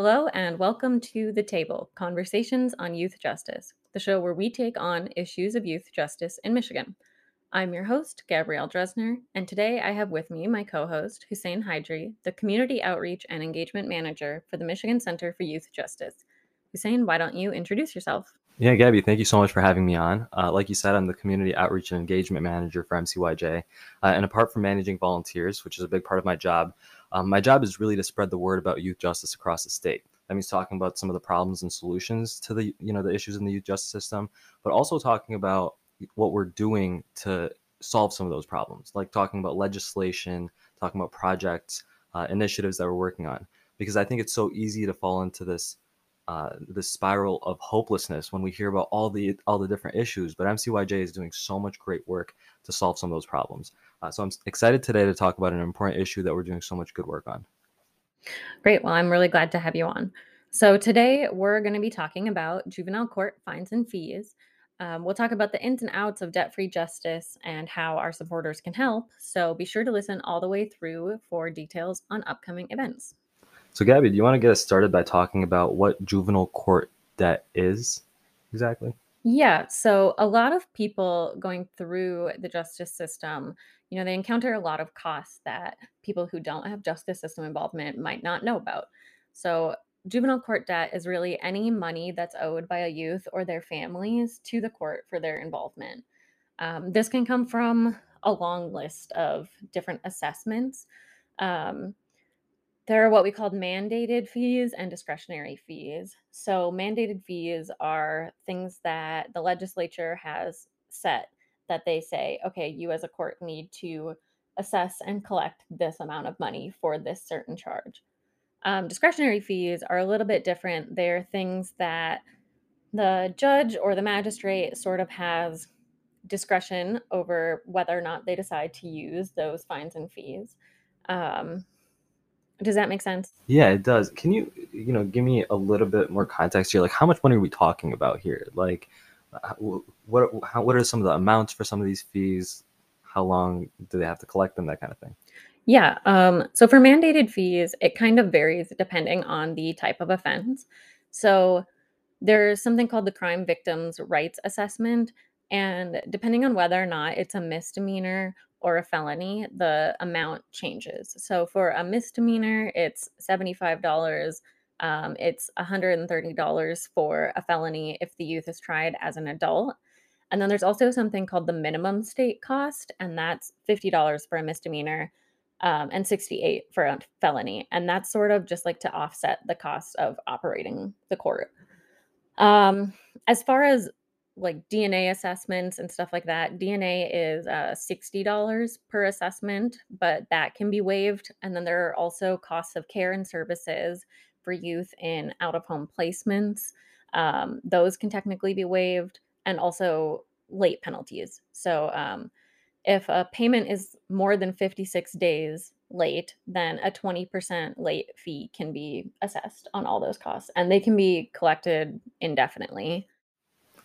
Hello, and welcome to The Table Conversations on Youth Justice, the show where we take on issues of youth justice in Michigan. I'm your host, Gabrielle Dresner, and today I have with me my co host, Hussein Hydri, the Community Outreach and Engagement Manager for the Michigan Center for Youth Justice. Hussein, why don't you introduce yourself? Yeah, Gabby, thank you so much for having me on. Uh, like you said, I'm the Community Outreach and Engagement Manager for MCYJ. Uh, and apart from managing volunteers, which is a big part of my job, um, my job is really to spread the word about youth justice across the state. That means talking about some of the problems and solutions to the you know the issues in the youth justice system, but also talking about what we're doing to solve some of those problems, like talking about legislation, talking about projects, uh, initiatives that we're working on. Because I think it's so easy to fall into this uh, this spiral of hopelessness when we hear about all the all the different issues. But MCYJ is doing so much great work to solve some of those problems. Uh, so I'm excited today to talk about an important issue that we're doing so much good work on. Great. Well, I'm really glad to have you on. So today we're going to be talking about juvenile court fines and fees. Um, we'll talk about the ins and outs of debt free justice and how our supporters can help. So be sure to listen all the way through for details on upcoming events. So, Gabby, do you want to get us started by talking about what juvenile court debt is exactly? Yeah. So, a lot of people going through the justice system, you know, they encounter a lot of costs that people who don't have justice system involvement might not know about. So, juvenile court debt is really any money that's owed by a youth or their families to the court for their involvement. Um, this can come from a long list of different assessments. Um, there are what we call mandated fees and discretionary fees. So, mandated fees are things that the legislature has set that they say, okay, you as a court need to assess and collect this amount of money for this certain charge. Um, discretionary fees are a little bit different. They're things that the judge or the magistrate sort of has discretion over whether or not they decide to use those fines and fees. Um, does that make sense? Yeah, it does. Can you, you know, give me a little bit more context here? Like, how much money are we talking about here? Like, what how, what are some of the amounts for some of these fees? How long do they have to collect them? That kind of thing. Yeah. Um, so for mandated fees, it kind of varies depending on the type of offense. So there's something called the Crime Victims' Rights Assessment, and depending on whether or not it's a misdemeanor or a felony, the amount changes. So for a misdemeanor, it's $75. Um, it's $130 for a felony if the youth is tried as an adult. And then there's also something called the minimum state cost, and that's $50 for a misdemeanor um, and 68 for a felony. And that's sort of just like to offset the cost of operating the court. Um, as far as like DNA assessments and stuff like that. DNA is uh, $60 per assessment, but that can be waived. And then there are also costs of care and services for youth in out of home placements. Um, those can technically be waived, and also late penalties. So, um, if a payment is more than 56 days late, then a 20% late fee can be assessed on all those costs, and they can be collected indefinitely.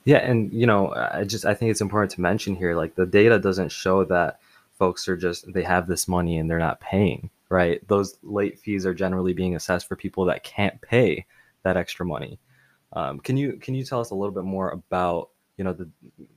Yeah, and you know, I just I think it's important to mention here, like the data doesn't show that folks are just they have this money and they're not paying, right? Those late fees are generally being assessed for people that can't pay that extra money. Um, can you can you tell us a little bit more about you know the,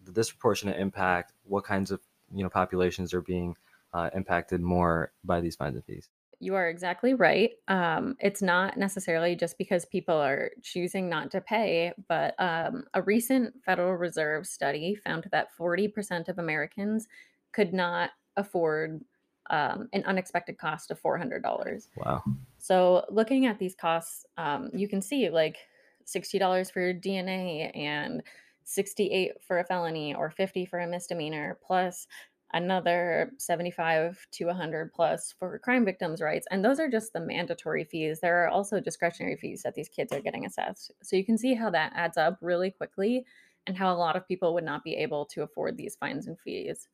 the disproportionate impact? What kinds of you know populations are being uh, impacted more by these fines and fees? You are exactly right. Um, it's not necessarily just because people are choosing not to pay, but um, a recent Federal Reserve study found that 40% of Americans could not afford um, an unexpected cost of $400. Wow. So, looking at these costs, um, you can see like $60 for DNA and 68 for a felony or 50 for a misdemeanor plus another 75 to 100 plus for crime victims rights and those are just the mandatory fees. There are also discretionary fees that these kids are getting assessed. So you can see how that adds up really quickly and how a lot of people would not be able to afford these fines and fees.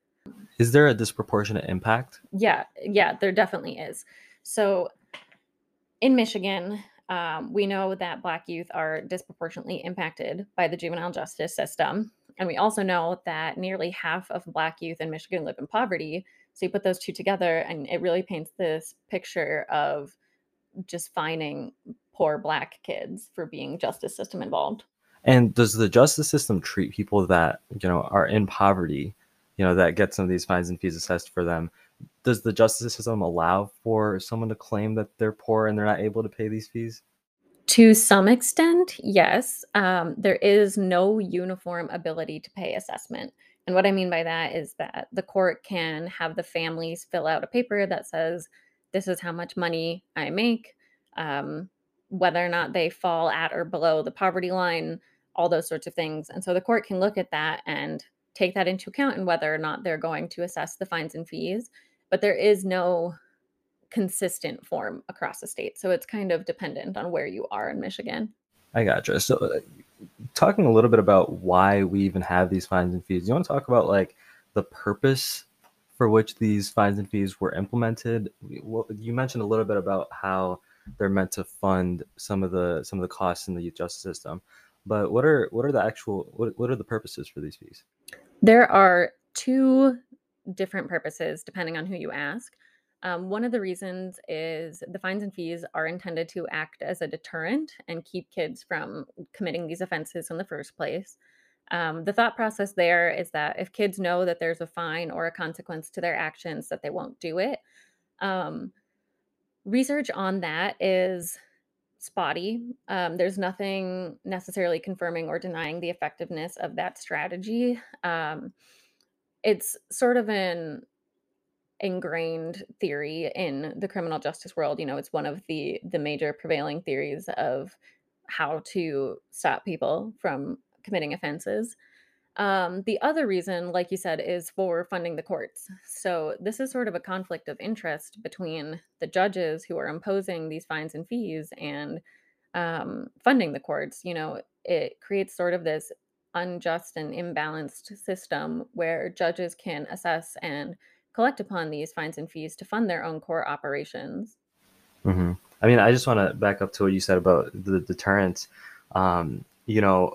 Is there a disproportionate impact? Yeah yeah there definitely is. So in michigan um, we know that black youth are disproportionately impacted by the juvenile justice system and we also know that nearly half of Black youth in Michigan live in poverty. So you put those two together, and it really paints this picture of just finding poor black kids for being justice system involved. And does the justice system treat people that, you know, are in poverty, you know, that get some of these fines and fees assessed for them? Does the justice system allow for someone to claim that they're poor and they're not able to pay these fees? To some extent, yes. Um, there is no uniform ability to pay assessment. And what I mean by that is that the court can have the families fill out a paper that says, this is how much money I make, um, whether or not they fall at or below the poverty line, all those sorts of things. And so the court can look at that and take that into account and whether or not they're going to assess the fines and fees. But there is no consistent form across the state. So it's kind of dependent on where you are in Michigan. I gotcha. So, uh, talking a little bit about why we even have these fines and fees, you want to talk about like the purpose for which these fines and fees were implemented? Well, you mentioned a little bit about how they're meant to fund some of the some of the costs in the youth justice system, but what are what are the actual what, what are the purposes for these fees? There are two different purposes depending on who you ask. Um, one of the reasons is the fines and fees are intended to act as a deterrent and keep kids from committing these offenses in the first place. Um, the thought process there is that if kids know that there's a fine or a consequence to their actions, that they won't do it. Um, research on that is spotty. Um, there's nothing necessarily confirming or denying the effectiveness of that strategy. Um, it's sort of an ingrained theory in the criminal justice world you know it's one of the the major prevailing theories of how to stop people from committing offenses. Um, the other reason like you said is for funding the courts. So this is sort of a conflict of interest between the judges who are imposing these fines and fees and um, funding the courts. You know it creates sort of this unjust and imbalanced system where judges can assess and collect upon these fines and fees to fund their own core operations. Mm-hmm. I mean, I just want to back up to what you said about the deterrent. Um, you know,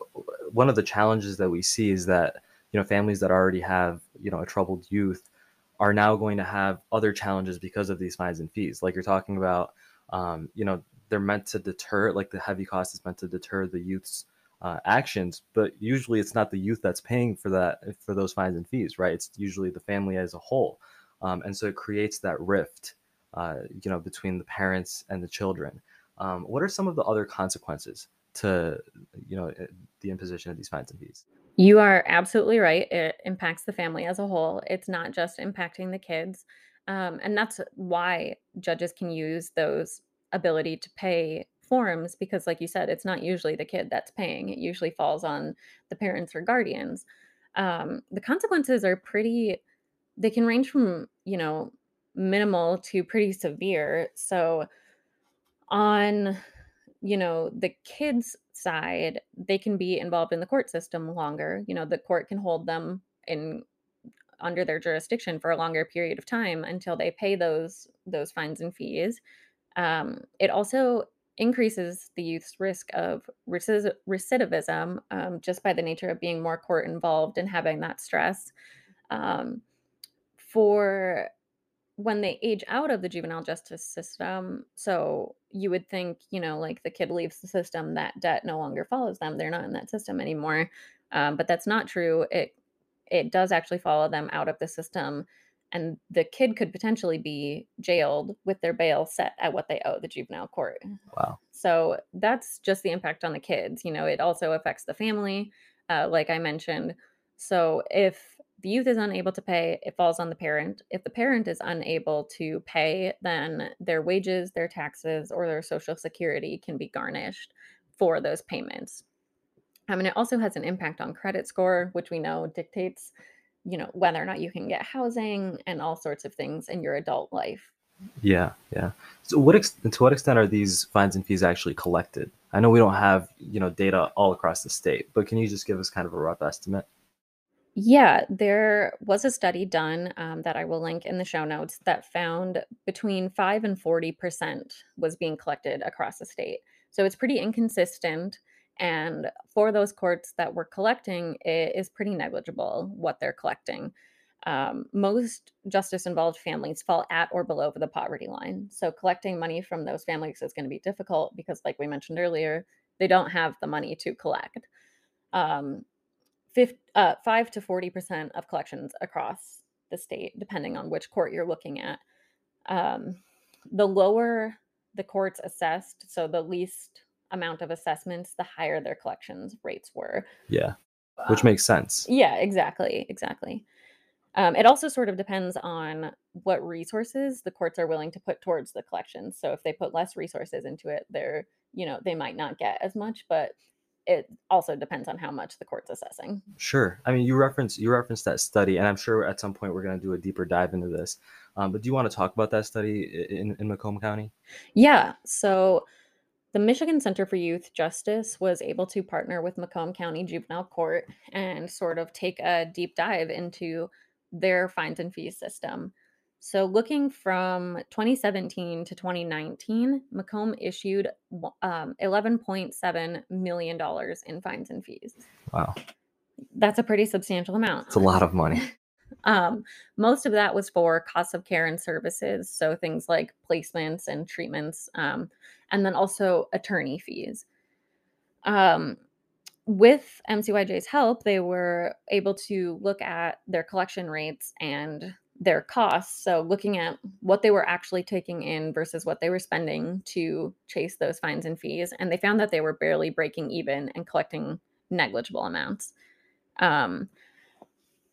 one of the challenges that we see is that you know families that already have you know a troubled youth are now going to have other challenges because of these fines and fees. Like you're talking about, um, you know, they're meant to deter, like the heavy cost is meant to deter the youth's uh, actions, but usually it's not the youth that's paying for that for those fines and fees, right? It's usually the family as a whole, um, and so it creates that rift, uh, you know, between the parents and the children. Um, what are some of the other consequences to, you know, eh, the imposition of these fines and fees? You are absolutely right. It impacts the family as a whole. It's not just impacting the kids, um, and that's why judges can use those ability to pay forms because like you said it's not usually the kid that's paying it usually falls on the parents or guardians. Um, the consequences are pretty they can range from you know minimal to pretty severe so on you know the kids side they can be involved in the court system longer you know the court can hold them in under their jurisdiction for a longer period of time until they pay those those fines and fees. Um, it also increases the youth's risk of recidivism um, just by the nature of being more court involved and having that stress. Um, for when they age out of the juvenile justice system, so you would think, you know, like the kid leaves the system, that debt no longer follows them. They're not in that system anymore. Um, but that's not true. It it does actually follow them out of the system and the kid could potentially be jailed with their bail set at what they owe the juvenile court. Wow. So that's just the impact on the kids. You know, it also affects the family, uh, like I mentioned. So if the youth is unable to pay, it falls on the parent. If the parent is unable to pay, then their wages, their taxes, or their social security can be garnished for those payments. I mean, it also has an impact on credit score, which we know dictates you know whether or not you can get housing and all sorts of things in your adult life. Yeah yeah. So what ex- to what extent are these fines and fees actually collected? I know we don't have you know data all across the state but can you just give us kind of a rough estimate? Yeah there was a study done um, that i will link in the show notes that found between 5 and 40 percent was being collected across the state. So it's pretty inconsistent and for those courts that were collecting, it is pretty negligible what they're collecting. um, most justice involved families fall at or below the poverty line. So collecting money from those families is going to be difficult because, like we mentioned earlier, they don't have the money to collect. Um, uh, 5 to 40% of collections across the state, depending on which court you're looking at. Um, the lower the courts assessed, so the least amount of assessments, the higher their collections rates were. Yeah, which makes sense. Yeah, exactly, exactly. Um, it also sort of depends on what resources the courts are willing to put towards the collection. So if they put less resources into it, they're you know they might not get as much, but it also depends on how much the court's assessing. Sure. I mean, you reference you referenced that study, and I'm sure at some point we're going to do a deeper dive into this. Um, but do you want to talk about that study in, in Macomb County? Yeah. So the Michigan Center for Youth Justice was able to partner with Macomb County Juvenile Court and sort of take a deep dive into their fines and fees system. So, looking from 2017 to 2019, Macomb issued um, $11.7 million in fines and fees. Wow. That's a pretty substantial amount. It's a lot of money. um, most of that was for costs of care and services. So, things like placements and treatments, um, and then also attorney fees. Um, with MCYJ's help, they were able to look at their collection rates and their costs. So, looking at what they were actually taking in versus what they were spending to chase those fines and fees. And they found that they were barely breaking even and collecting negligible amounts. Um,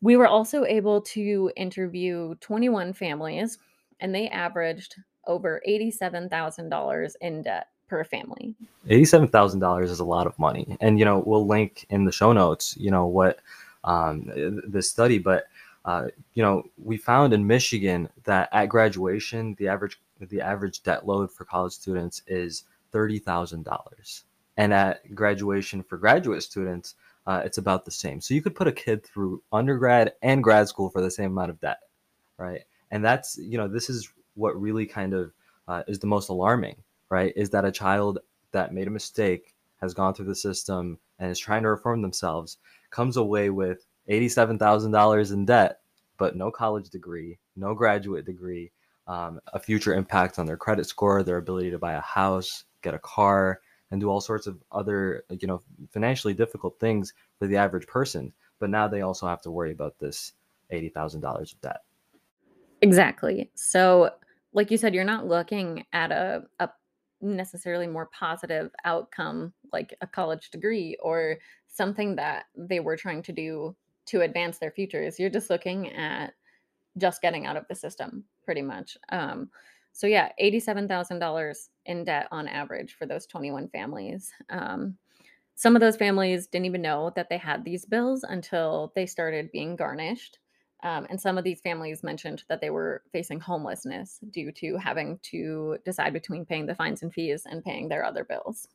we were also able to interview 21 families, and they averaged over $87,000 in debt per family. $87,000 is a lot of money. And, you know, we'll link in the show notes, you know, what um, this study, but uh, you know, we found in Michigan that at graduation, the average the average debt load for college students is thirty thousand dollars, and at graduation for graduate students, uh, it's about the same. So you could put a kid through undergrad and grad school for the same amount of debt, right? And that's you know, this is what really kind of uh, is the most alarming, right? Is that a child that made a mistake has gone through the system and is trying to reform themselves comes away with $87,000 in debt, but no college degree, no graduate degree, um, a future impact on their credit score, their ability to buy a house, get a car, and do all sorts of other, you know, financially difficult things for the average person. But now they also have to worry about this $80,000 of debt. Exactly. So, like you said, you're not looking at a, a necessarily more positive outcome like a college degree or something that they were trying to do to advance their futures. You're just looking at just getting out of the system, pretty much. Um, so yeah, eighty-seven thousand dollars in debt on average for those twenty-one families. Um, some of those families didn't even know that they had these bills until they started being garnished. Um, and some of these families mentioned that they were facing homelessness due to having to decide between paying the fines and fees and paying their other bills.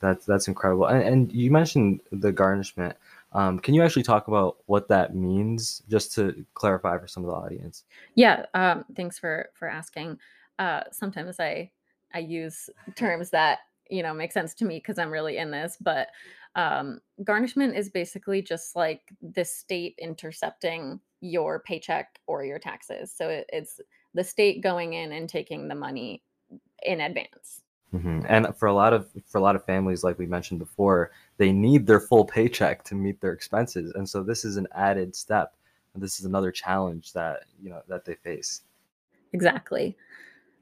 That's that's incredible. And, and you mentioned the garnishment. Um, can you actually talk about what that means, just to clarify for some of the audience? Yeah, um, thanks for for asking. Uh, sometimes I I use terms that you know make sense to me because I'm really in this, but um, garnishment is basically just like the state intercepting your paycheck or your taxes. So it, it's the state going in and taking the money in advance. Mm-hmm. And for a lot of for a lot of families, like we mentioned before, they need their full paycheck to meet their expenses, and so this is an added step. And this is another challenge that you know that they face. Exactly.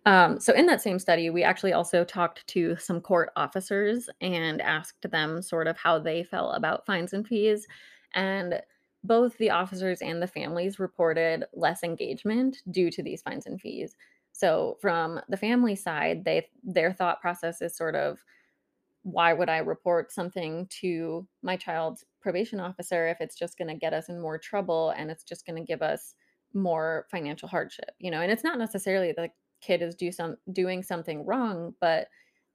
Um, so in that same study, we actually also talked to some court officers and asked them sort of how they felt about fines and fees, and both the officers and the families reported less engagement due to these fines and fees. So from the family side, they their thought process is sort of why would I report something to my child's probation officer if it's just going to get us in more trouble and it's just going to give us more financial hardship, you know? And it's not necessarily the kid is do some doing something wrong, but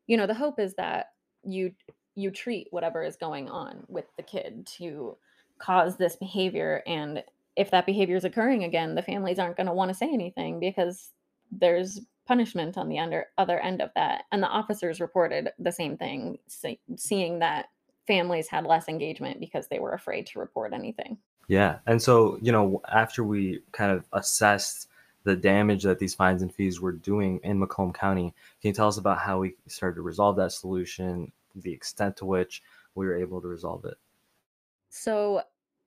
you know, the hope is that you you treat whatever is going on with the kid to cause this behavior and if that behavior is occurring again, the families aren't going to want to say anything because there's punishment on the under, other end of that. And the officers reported the same thing, see, seeing that families had less engagement because they were afraid to report anything. Yeah. And so, you know, after we kind of assessed the damage that these fines and fees were doing in Macomb County, can you tell us about how we started to resolve that solution, the extent to which we were able to resolve it? So,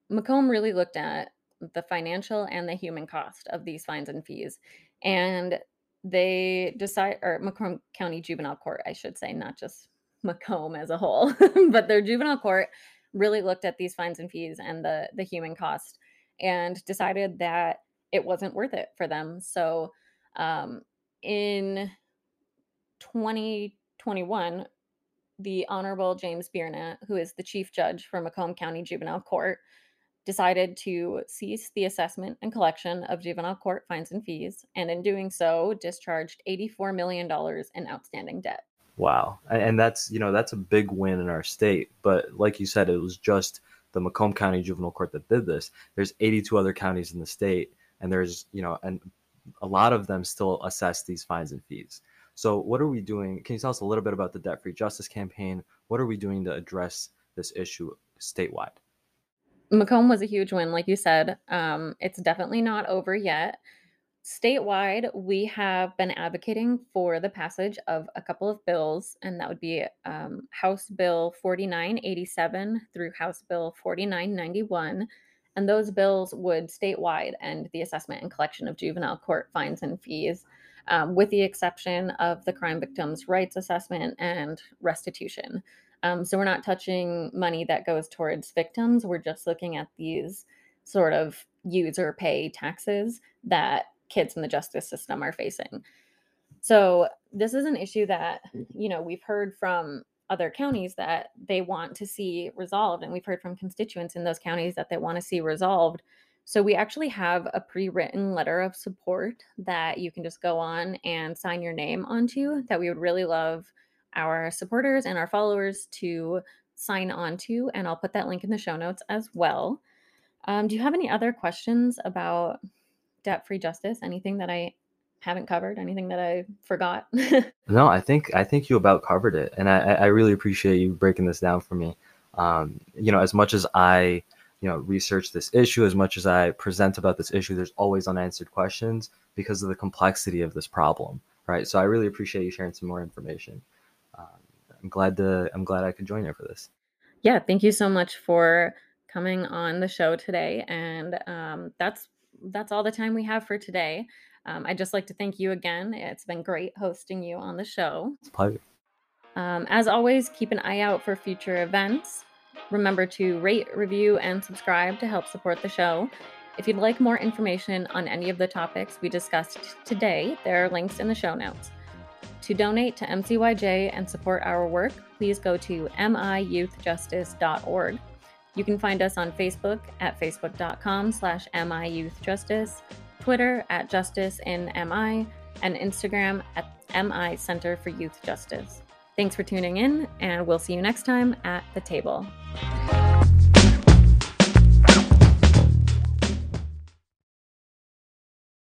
Macomb really looked at the financial and the human cost of these fines and fees. And they decide, or Macomb County Juvenile Court, I should say, not just Macomb as a whole, but their juvenile court really looked at these fines and fees and the the human cost and decided that it wasn't worth it for them. So um, in 2021, the Honorable James Biernat, who is the chief judge for Macomb County Juvenile Court, decided to cease the assessment and collection of juvenile court fines and fees, and in doing so, discharged $84 million in outstanding debt. Wow. And that's, you know, that's a big win in our state. But like you said, it was just the Macomb County Juvenile Court that did this. There's 82 other counties in the state, and there's, you know, and a lot of them still assess these fines and fees. So, what are we doing? Can you tell us a little bit about the Debt Free Justice campaign? What are we doing to address this issue statewide? Macomb was a huge win, like you said. Um, it's definitely not over yet. Statewide, we have been advocating for the passage of a couple of bills, and that would be um, House Bill 4987 through House Bill 4991. And those bills would statewide end the assessment and collection of juvenile court fines and fees, um, with the exception of the Crime Victims' Rights Assessment and restitution. Um, so we're not touching money that goes towards victims. We're just looking at these sort of user pay taxes that kids in the justice system are facing. So this is an issue that, you know, we've heard from other counties that they want to see resolved and we've heard from constituents in those counties that they want to see resolved. So we actually have a pre-written letter of support that you can just go on and sign your name onto that we would really love our supporters and our followers to sign on to and I'll put that link in the show notes as well. Um, do you have any other questions about debt free justice? Anything that I haven't covered? Anything that I forgot? no, I think I think you about covered it, and I, I really appreciate you breaking this down for me. Um, you know, as much as I you know research this issue, as much as I present about this issue, there's always unanswered questions because of the complexity of this problem, right? So I really appreciate you sharing some more information. Um, I'm glad to I'm glad I could join you for this. Yeah, thank you so much for coming on the show today, and um, that's that's all the time we have for today. Um, I'd just like to thank you again. It's been great hosting you on the show. It's a pleasure. Um, as always, keep an eye out for future events. Remember to rate, review, and subscribe to help support the show. If you'd like more information on any of the topics we discussed today, there are links in the show notes. To donate to MCYJ and support our work, please go to miyouthjustice.org. You can find us on Facebook at facebook.com slash miyouthjustice, Twitter at Justice in MI, and Instagram at MI Center for Youth Justice. Thanks for tuning in, and we'll see you next time at the table.